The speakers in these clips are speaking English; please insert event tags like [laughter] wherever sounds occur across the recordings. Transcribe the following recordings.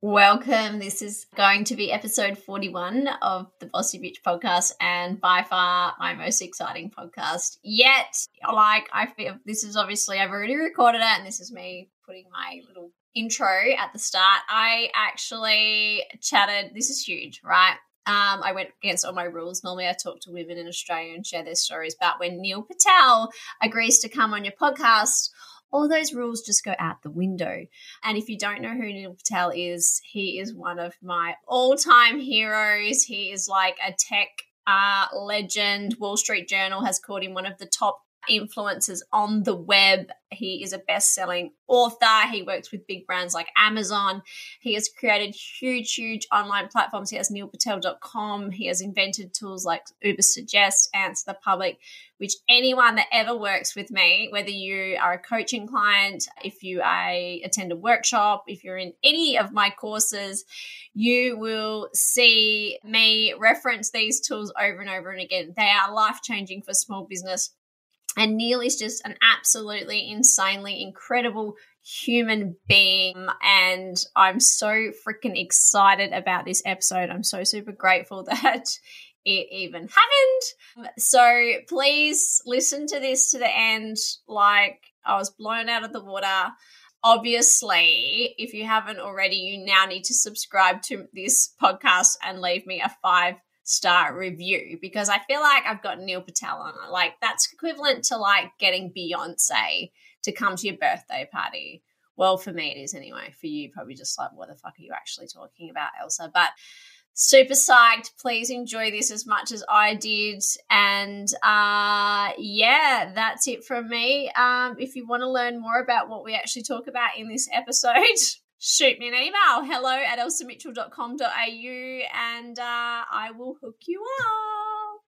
Welcome. This is going to be episode 41 of the Bossy Bitch podcast, and by far my most exciting podcast yet. Like, I feel this is obviously, I've already recorded it, and this is me putting my little intro at the start. I actually chatted, this is huge, right? Um, I went against all my rules. Normally, I talk to women in Australia and share their stories. But when Neil Patel agrees to come on your podcast, all those rules just go out the window. And if you don't know who Neil Patel is, he is one of my all time heroes. He is like a tech uh, legend. Wall Street Journal has called him one of the top influencers on the web. He is a best selling author. He works with big brands like Amazon. He has created huge, huge online platforms. He has neilpatel.com. He has invented tools like Ubersuggest, Answer the Public, which anyone that ever works with me, whether you are a coaching client, if you I attend a workshop, if you're in any of my courses, you will see me reference these tools over and over and again. They are life changing for small business and Neil is just an absolutely insanely incredible human being. And I'm so freaking excited about this episode. I'm so super grateful [laughs] that it even happened. So please listen to this to the end. Like, I was blown out of the water. Obviously, if you haven't already, you now need to subscribe to this podcast and leave me a five star review because I feel like I've got Neil Patel on it. Like that's equivalent to like getting Beyonce to come to your birthday party. Well, for me it is anyway. For you, probably just like, what the fuck are you actually talking about, Elsa? But super psyched. Please enjoy this as much as I did. And uh yeah, that's it from me. Um, if you want to learn more about what we actually talk about in this episode, [laughs] shoot me an email hello at elsamitchell.com.au and uh, I will hook you up.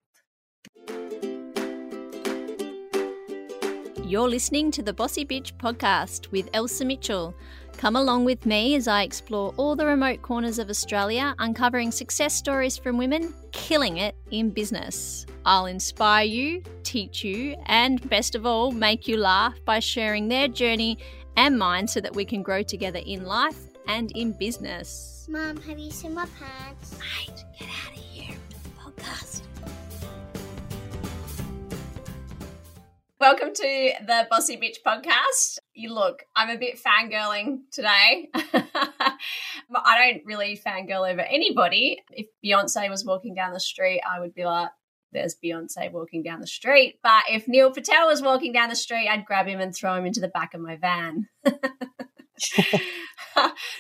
You're listening to the Bossy Bitch podcast with Elsa Mitchell. Come along with me as I explore all the remote corners of Australia, uncovering success stories from women killing it in business. I'll inspire you, teach you, and best of all, make you laugh by sharing their journey and mine so that we can grow together in life and in business. Mom, have you seen my pants? Mate, get out of here. Podcast. Welcome to the Bossy Bitch podcast. You look, I'm a bit fangirling today. [laughs] I don't really fangirl over anybody. If Beyonce was walking down the street, I would be like, there's Beyonce walking down the street. But if Neil Patel was walking down the street, I'd grab him and throw him into the back of my van. [laughs]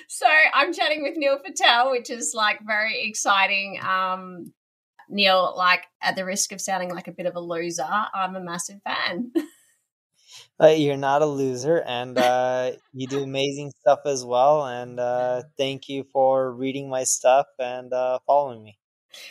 so I'm chatting with Neil Patel, which is like very exciting. Um, Neil, like at the risk of sounding like a bit of a loser, I'm a massive fan. [laughs] Uh, you're not a loser, and uh, [laughs] you do amazing stuff as well. And uh, thank you for reading my stuff and uh, following me.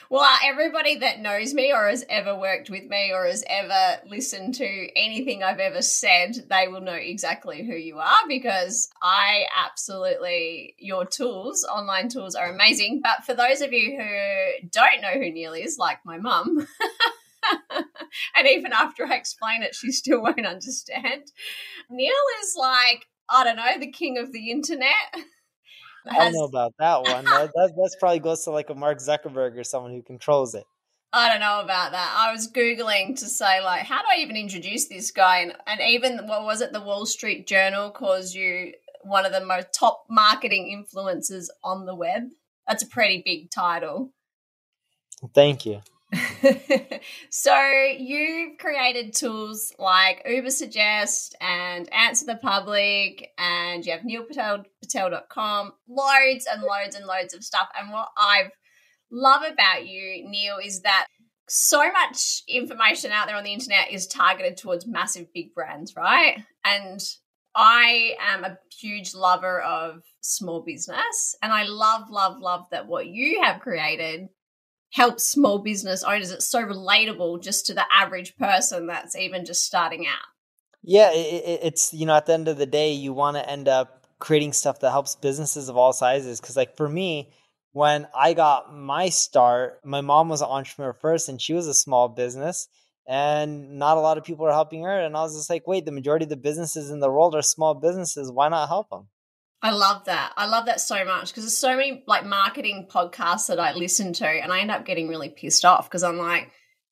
Well, everybody that knows me or has ever worked with me or has ever listened to anything I've ever said, they will know exactly who you are because I absolutely, your tools, online tools are amazing. But for those of you who don't know who Neil is, like my mum, [laughs] and even after I explain it, she still won't understand. Neil is like, I don't know, the king of the internet. [laughs] I don't know about that one. that, [laughs] that that's probably goes to like a Mark Zuckerberg or someone who controls it. I don't know about that. I was googling to say like, how do I even introduce this guy? And, and even what was it? The Wall Street Journal calls you one of the most top marketing influencers on the web. That's a pretty big title. Thank you. [laughs] so you've created tools like Ubersuggest and Answer the Public, and you have neilpatel.com, loads and loads and loads of stuff. And what I love about you, Neil, is that so much information out there on the internet is targeted towards massive big brands, right? And I am a huge lover of small business, and I love, love, love that what you have created helps small business owners. It's so relatable just to the average person that's even just starting out. Yeah, it, it's, you know, at the end of the day, you want to end up creating stuff that helps businesses of all sizes. Cause, like, for me, when I got my start, my mom was an entrepreneur first and she was a small business and not a lot of people are helping her. And I was just like, wait, the majority of the businesses in the world are small businesses. Why not help them? I love that. I love that so much because there's so many like marketing podcasts that I listen to and I end up getting really pissed off because I'm like,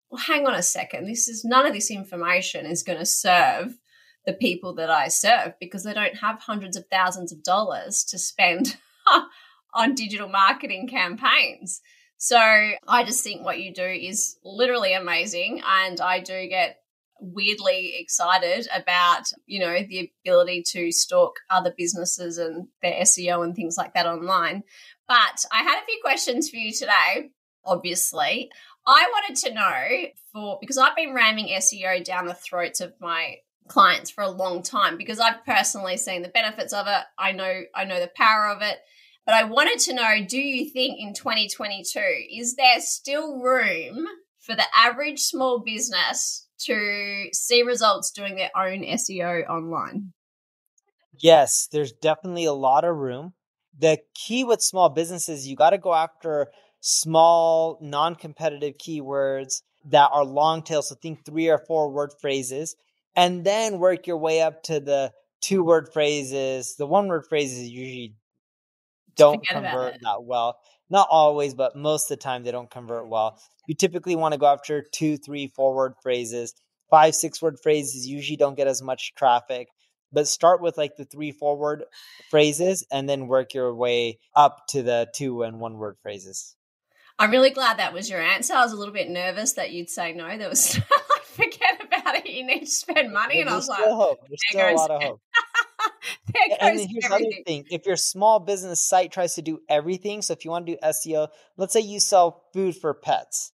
well, hang on a second. This is none of this information is going to serve the people that I serve because they don't have hundreds of thousands of dollars to spend [laughs] on digital marketing campaigns. So I just think what you do is literally amazing. And I do get weirdly excited about, you know, the ability to stalk other businesses and their SEO and things like that online. But I had a few questions for you today, obviously. I wanted to know for because I've been ramming SEO down the throats of my clients for a long time because I've personally seen the benefits of it. I know I know the power of it. But I wanted to know do you think in 2022 is there still room for the average small business to see results doing their own SEO online? Yes, there's definitely a lot of room. The key with small businesses, you got to go after small, non competitive keywords that are long tail. So think three or four word phrases, and then work your way up to the two word phrases. The one word phrases usually don't Forget convert that well. Not always, but most of the time they don't convert well. You typically want to go after two, three, four word phrases. Five, six word phrases usually don't get as much traffic. But start with like the three, four word phrases and then work your way up to the two and one word phrases. I'm really glad that was your answer. I was a little bit nervous that you'd say no. There was [laughs] like, forget about it. You need to spend money. And I was still like, hope. There's there still a lot of hope. [laughs] and here's the other thing. If your small business site tries to do everything, so if you want to do SEO, let's say you sell food for pets.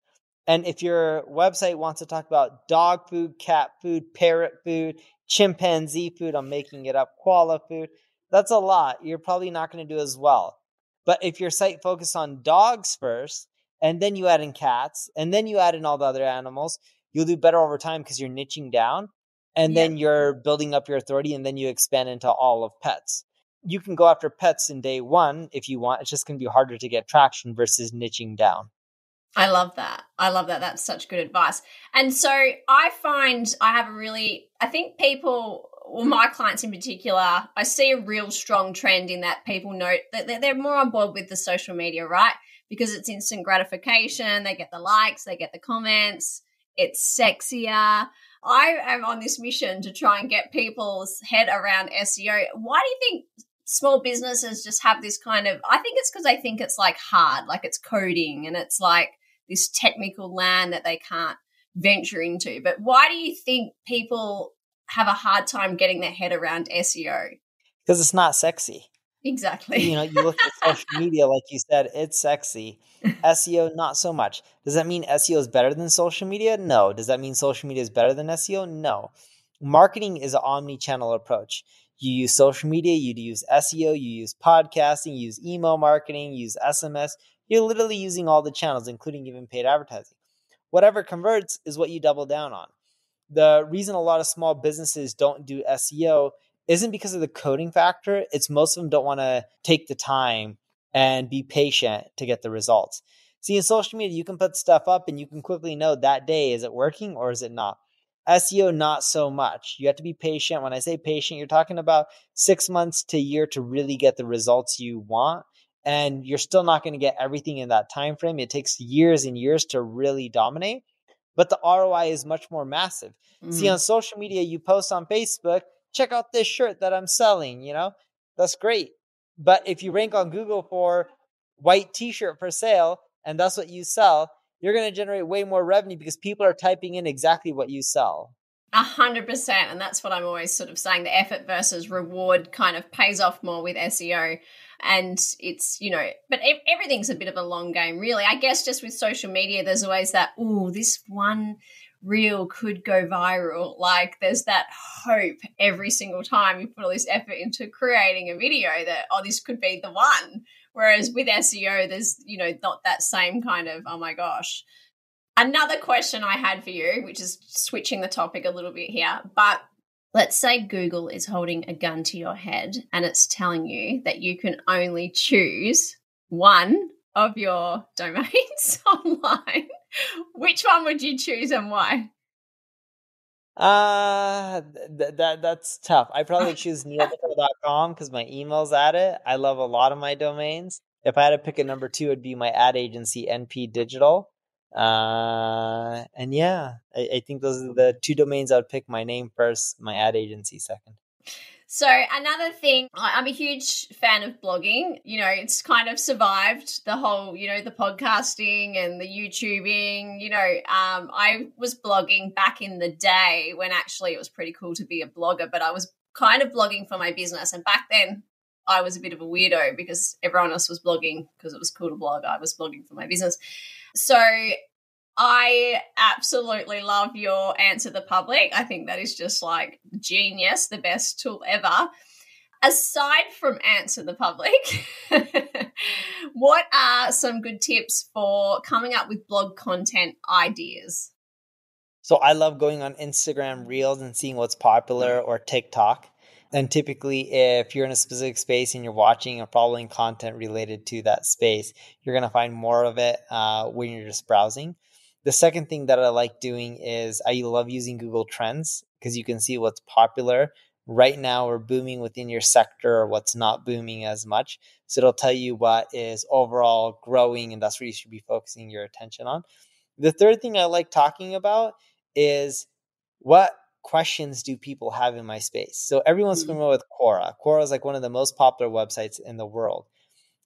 And if your website wants to talk about dog food, cat food, parrot food, chimpanzee food, I'm making it up, koala food, that's a lot. You're probably not going to do as well. But if your site focuses on dogs first, and then you add in cats, and then you add in all the other animals, you'll do better over time because you're niching down and Yeah. then you're building up your authority and then you expand into all of pets you can go after pets in day one if you want it's just going to be harder to get traction versus niching down I love that. I love that. That's such good advice. And so I find I have a really, I think people, well, my clients in particular, I see a real strong trend in that people note that they're more on board with the social media, right? Because it's instant gratification. They get the likes, they get the comments, it's sexier. I am on this mission to try and get people's head around SEO. Why do you think small businesses just have this kind of I think it's because they think it's like hard, like it's coding and it's like this technical land that they can't venture into. But why do you think people have a hard time getting their head around SEO? because it's not sexy Exactly. you know you look at social media like you said it's sexy. Seo not so much. Does that mean seo is better than social media? No. Does that mean social media is better than seo no. Marketing is an omni-channel approach. You use social media you use seo you use podcasting you use email marketing you use sms you're literally using all the channels including even paid advertising. Whatever converts is what you double down on. The reason a lot of small businesses don't do seo isn't because of the coding factor. It's most of them don't want to take the time and be patient to get the results. See, in social media, you can put stuff up and you can quickly know that day is it working or is it not. SEO, not so much. You have to be patient. When I say patient, you're talking about six months to a year to really get the results you want. And you're still not going to get everything in that time frame. It takes years and years to really dominate. But the ROI is much more massive. See, Mm. on social media, you post on Facebook, check out this shirt that I'm selling, you know, that's great. But if you rank on Google for white t shirt for sale and that's what you sell, you're going to generate way more revenue because people are typing in exactly what you sell. A hundred percent, and that's what I'm always sort of saying. The effort versus reward kind of pays off more with SEO, and it's you know, but everything's a bit of a long game, really. I guess just with social media, there's always that. Oh, this one reel could go viral. Like there's that hope every single time you put all this effort into creating a video that oh, this could be the one. Whereas with SEO, there's you know not that same kind of oh my gosh. Another question I had for you, which is switching the topic a little bit here, but let's say Google is holding a gun to your head and it's telling you that you can only choose one of your domains [laughs] online. Which one would you choose and why? Uh th- that that's tough. I probably [laughs] choose neilpatel.com because my email's at it. I love a lot of my domains. If I had to pick a number two, it'd be my ad agency, NP Digital. Uh, and yeah, I, I think those are the two domains I would pick. My name first, my ad agency second. So another thing, I'm a huge fan of blogging. You know, it's kind of survived the whole, you know, the podcasting and the YouTubing. You know, um, I was blogging back in the day when actually it was pretty cool to be a blogger, but I was kind of blogging for my business. And back then, I was a bit of a weirdo because everyone else was blogging because it was cool to blog. I was blogging for my business. So I absolutely love your answer the public. I think that is just like genius, the best tool ever. Aside from answer the public, [laughs] what are some good tips for coming up with blog content ideas? So I love going on Instagram Reels and seeing what's popular or TikTok. And typically, if you're in a specific space and you're watching or following content related to that space, you're going to find more of it uh, when you're just browsing. The second thing that I like doing is I love using Google Trends because you can see what's popular right now or booming within your sector or what's not booming as much. So it'll tell you what is overall growing, and that's where you should be focusing your attention on. The third thing I like talking about is what questions do people have in my space? So everyone's mm-hmm. familiar with Quora. Quora is like one of the most popular websites in the world.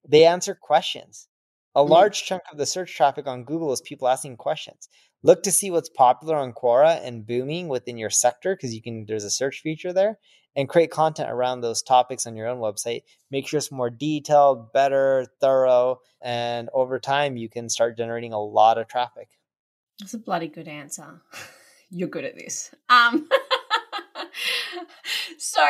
They answer questions. A large chunk of the search traffic on Google is people asking questions. Look to see what's popular on Quora and booming within your sector because you can there's a search feature there and create content around those topics on your own website. Make sure it's more detailed, better, thorough, and over time you can start generating a lot of traffic. That's a bloody good answer. [laughs] You're good at this. Um [laughs] so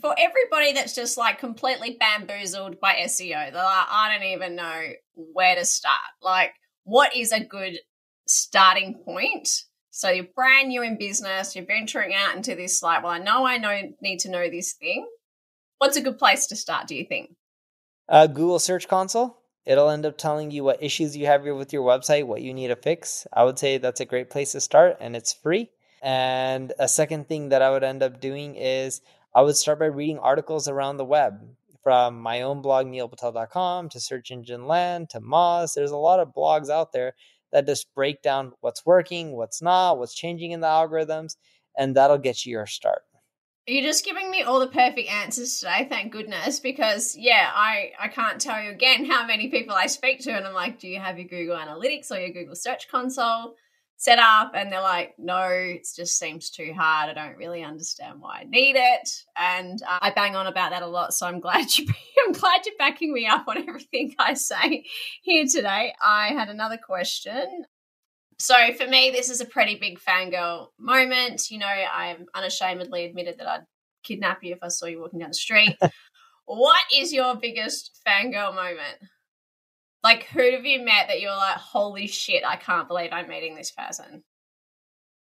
for everybody that's just like completely bamboozled by SEO, they're like, I don't even know where to start. Like, what is a good starting point? So you're brand new in business, you're venturing out into this like, well, I know I know need to know this thing. What's a good place to start, do you think? Uh, Google Search Console. It'll end up telling you what issues you have with your website, what you need to fix. I would say that's a great place to start, and it's free. And a second thing that I would end up doing is I would start by reading articles around the web from my own blog, neilpatel.com, to Search Engine Land, to Moz. There's a lot of blogs out there that just break down what's working, what's not, what's changing in the algorithms, and that'll get you your start. You're just giving me all the perfect answers today, thank goodness. Because yeah, I I can't tell you again how many people I speak to, and I'm like, do you have your Google Analytics or your Google Search Console? Set up and they're like no it just seems too hard. I don't really understand why i need it. And uh, i bang on about that a lot so i'm [laughs] glad you i'm glad you're backing me up on everything [laughs] i say here today. I had another question. So for me this is a pretty big fangirl moment. You know i'm unashamedly admitted that i'd kidnap you if i saw you walking down the street. [laughs] What is your biggest fangirl moment like, who have you met that you're like, holy shit, I can't believe I'm meeting this person?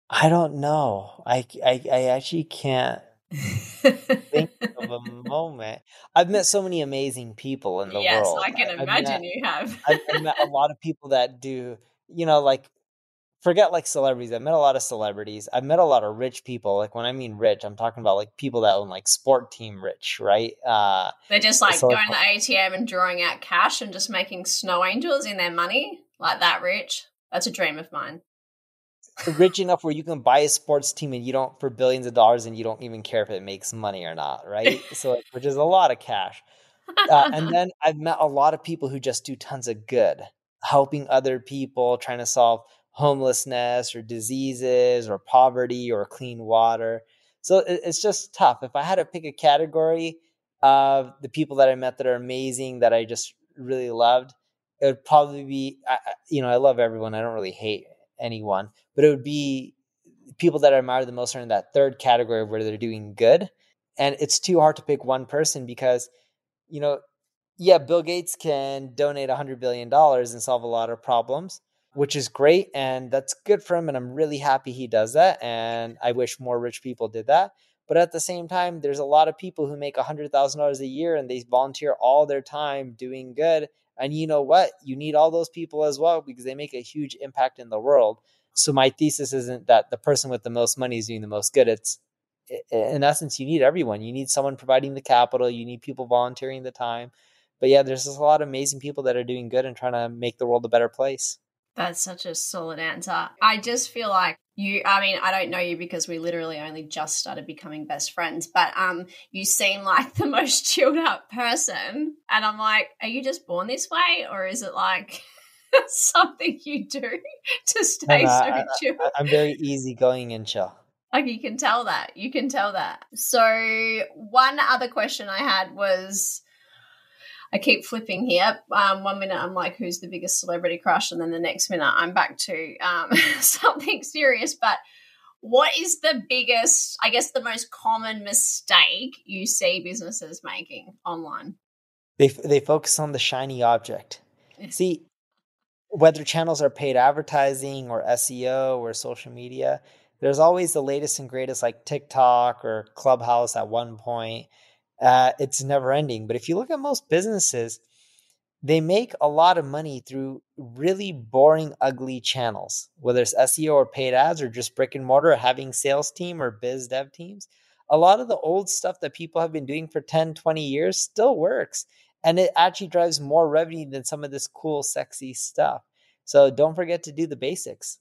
I don't know. I, I, I actually can't think [laughs] of a moment. I've met so many amazing people in the yes, world. Yes, I can imagine met, you have. I've met a lot of people that do, you know, like forget like celebrities. I've met a lot of celebrities. I've met a lot of rich people. Like when I mean rich, I'm talking about like people that own like sport team rich, right? Uh, They're just like so going to the ATM and drawing out cash and just making snow angels in their money, like that rich. That's a dream of mine. rich enough where you can buy a sports team and you don't for billions of dollars and you don't even care if it makes money or not, right? so like, which is a lot of cash. Uh, and [laughs] then I've met a lot of people who just do tons of good, helping other people, trying to solve homelessness or diseases or poverty or clean water. So it's just tough. If I had to pick a category of the people that I met that are amazing that I just really loved, it would probably be, you know, I love everyone. I don't really hate anyone, but it would be people that I admire the most are in that third category where they're doing good. And it's too hard to pick one person because, you know, yeah, Bill Gates can donate $100 billion and solve a lot of problems which is great and that's good for him and i'm really happy he does that and i wish more rich people did that but at the same time there's a lot of people who make $100000 a year and they volunteer all their time doing good and you know what you need all those people as well because they make a huge impact in the world so my thesis isn't that the person with the most money is doing the most good. It's in essence, you need everyone. You need someone providing the capital. You need people volunteering the time. But yeah, there's just a lot of amazing people that are doing good and trying to make the world a better place. That's such a solid answer. I just feel like you I mean, I don't know you because we literally only just started becoming best friends, but um you seem like [laughs] the most chilled out person and I'm like, are you just born this way or is it like [laughs] something you do [laughs] to stay no, so chill? I, am very easygoing and chill. Like you can tell that. You can tell that. So one other question I had was I keep flipping here. Um, one minute I'm like, who's the biggest celebrity crush? And then the next minute I'm back to um, [laughs] something serious. But what is the biggest, I guess, the most common mistake you see businesses making online? They, they focus on the shiny object. See, whether channels are paid advertising or SEO or social media, there's always the latest and greatest like TikTok or Clubhouse at one point. Uh, it's never ending. But if you look at most businesses, they make a lot of money through really boring, ugly channels, whether it's SEO or paid ads or just brick and mortar, or having sales team or biz dev teams. A lot of the old stuff that people have been doing for 10, 20 years still works. And it actually drives more revenue than some of this cool, sexy stuff. So don't forget to do the basics.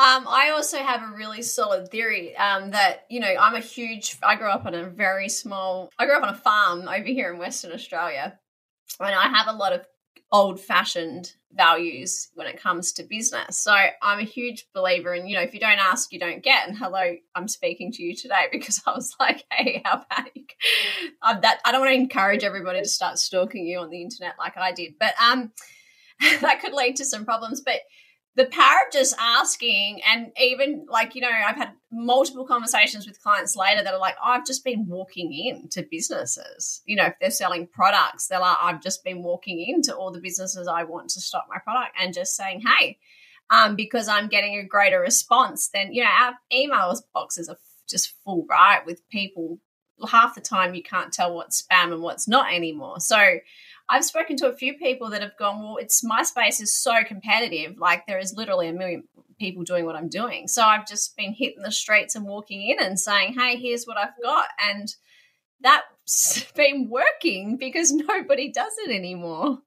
Um, I also have a really solid theory um, that, you know, I'm a huge, I grew up on a very small, I grew up on a farm over here in Western Australia. And I have a lot of old fashioned values when it comes to business. So I'm a huge believer in, you know, if you don't ask, you don't get. And hello, I'm speaking to you today [laughs] because I was like, hey, how about you? Um, that I don't want to encourage everybody to start stalking you on the internet like I did, but um, [laughs] that could lead to some problems. But the power of just asking and even like you know i've had multiple conversations with clients later that are like oh, i've just been walking into businesses. You know if they're selling products they're like i've just been walking into all the businesses i want to stock my product and just saying hey um, because i'm getting a greater response then you know our emails boxes are just full right with people half the time you can't tell what's spam and what's not anymore. So I've spoken to a few people that have gone, well, it's my space is so competitive. Like there is literally a million people doing what I'm doing. So I've just been hitting the streets and walking in and saying, hey, here's what I've got. And that's [laughs] been working because [laughs] nobody does it anymore.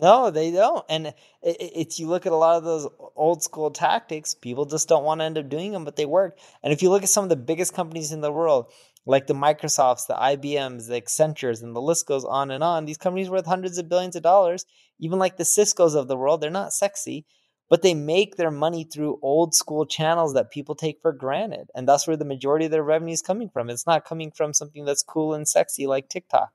No, they don't. And it's you look at a lot of those old school tactics, people just don't want to end up doing them, but they work. And if you look at some of the biggest companies in the world, like the Microsofts, the IBMs, the Accentures, and the list goes on and on. These companies worth hundreds of billions of dollars. Even like the Cisco's of the world, they're not sexy, but they make their money through old school channels that people take for granted. And that's where the majority of their revenue is coming from. It's not coming from something that's cool and sexy like TikTok.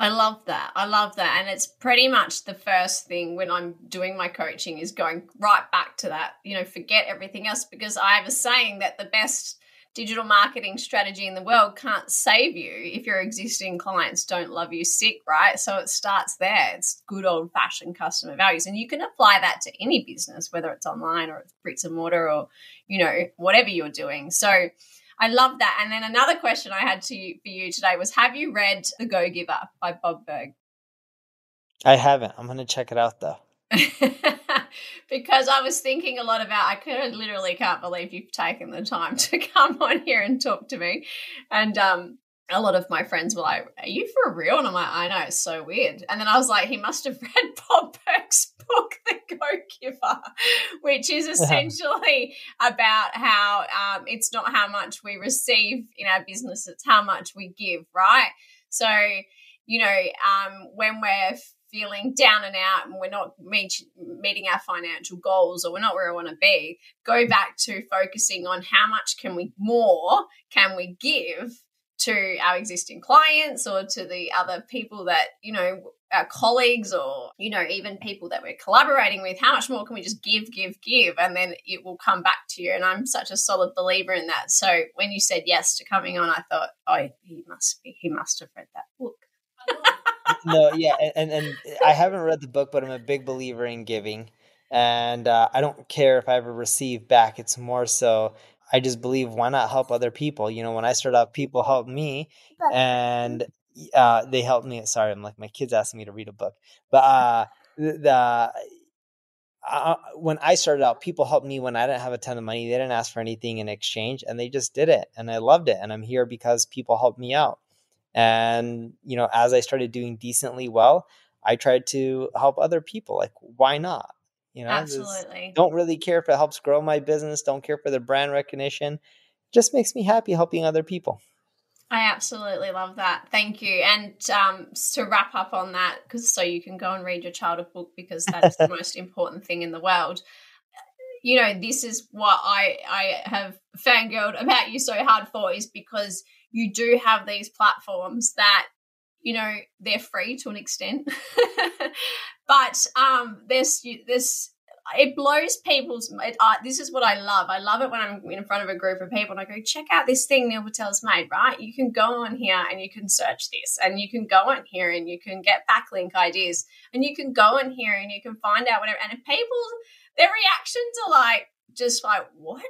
I love that. I love that. And it's pretty much the first thing when I'm doing my coaching is going right back to that. You know, forget everything else because I have a saying that the best digital marketing strategy in the world can't save you if your existing clients don't love you sick, right? So it starts there. It's good old fashioned customer values. And you can apply that to any business, whether it's online or it's bricks and mortar or, you know, whatever you're doing. So I love that. And then another question I had to you, for you today was Have you read The Go Giver by Bob Burg? I haven't. I'm going to check it out though. [laughs] [laughs] because I was thinking a lot about I could literally can't believe you've taken the time [laughs] to come on here and talk to me. And um a lot of my friends were like, Are you for real? And I'm like, I know, it's so weird. And then I was like, he must have [laughs] read Bob Burg's book, The Go Giver, which is essentially about how um, it's not how much we receive in our business, it's how much we give, right? So, you know, um, when we're feeling down and out and we're not meet, meeting our financial goals or we're not where we want to be, go back to focusing on how much can we more can we give to our existing clients or to the other people that, you know, our colleagues or, you know, even people that we're collaborating with, how much more can we just give, give, give? And then it will come back to you. And I'm such a solid believer in that. So when you said yes to coming on, I thought, oh, he must be, he must have read that book no, yeah, and, and I haven't read the book, but I'm a big believer in giving, and uh, I don't care if I ever receive back. It's more so I just believe why not help other people? You know, when I started out, people helped me, and uh, they helped me. Sorry, I'm like my kids asking me to read a book, but uh, the uh, when I started out, people helped me when I didn't have a ton of money. They didn't ask for anything in exchange and they just did it. And I loved it. And I'm here because people helped me out. And, you know, as I started doing decently well, I tried to help other people. Like, why not? You know, absolutely. Don't really care if it helps grow my business, don't care for the brand recognition. It just makes me happy helping other people. I absolutely love that. Thank you. And um, to wrap up on that, because so you can go and read your child a book because that is the [laughs] most important thing in the world. You know, this is what I I have fangirled about you so hard for is because you do have these platforms that you know they're free to an extent, [laughs] but um, there's there's it blows people's. It, uh, this is what I love. I love it when I'm in front of a group of people and I go, check out this thing Neil Patel's made. Right, you can go on here and you can search this, and you can go on here and you can get backlink ideas, and you can go on here and you can find out whatever. And if people, their reactions are like just like what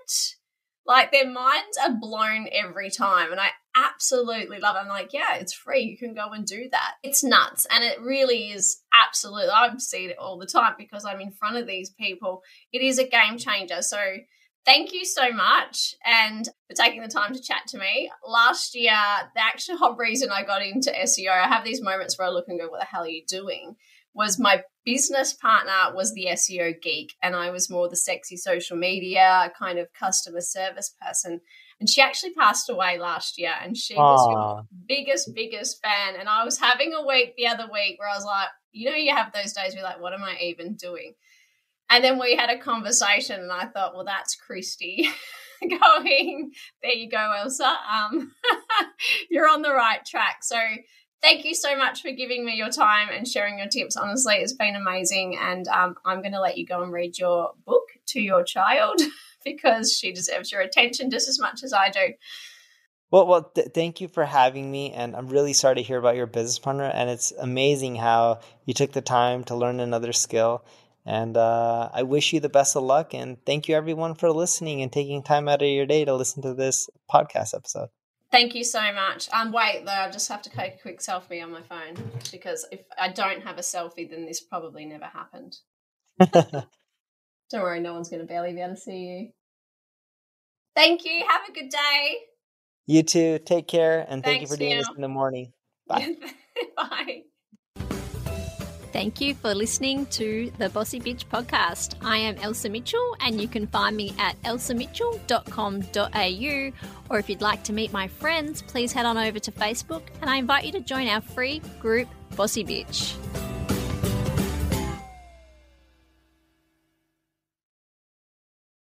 like their minds are blown every time. And I absolutely love it. I'm like, yeah, it's free. You can go and do that. It's nuts. And it really is absolutely, I've seen it all the time because I'm in front of these people. It is a game changer. So thank you so much and for taking the time to chat to me. Last year, the actual reason I got into SEO, I have these moments where I look and go, what the hell are you doing? Was my business partner was the SEO geek and I was more the sexy social media kind of customer service person. And she actually passed away last year and she Aww. was your biggest, biggest fan. And I was having a week the other week where I was like, you know, you have those days where like, what am I even doing? And then we had a conversation and I thought, well, that's Christy [laughs] going, there you go, Elsa. Um, [laughs] you're on the right track. So thank you so much for giving me your time and sharing your tips. Honestly, it's been amazing. And um, I'm going to let you go and read your book to your child [laughs] because she deserves your attention just as much as I do. Well, well, th- thank you for having me, and I'm really sorry to hear about your business partner. And it's amazing how you took the time to learn another skill. And uh, I wish you the best of luck. And thank you, everyone, for listening and taking time out of your day to listen to this podcast episode. Thank you so much. Um, wait, though, I just have to take a quick selfie on my phone because if I don't have a selfie, then this probably never happened. [laughs] don't worry, no one's going to barely be able to see you. Thank you. Have a good day. You too. Take care, and Thanks, thank you for doing Neil. this in the morning. [laughs] Bye. Bye. Thank you for listening to the Bossy Bitch podcast. I am Elsa Mitchell, and you can find me at elsamitchell.com.au. Or if you'd like to meet my friends, please head on over to Facebook, and I invite you to join our free group, Bossy Bitch.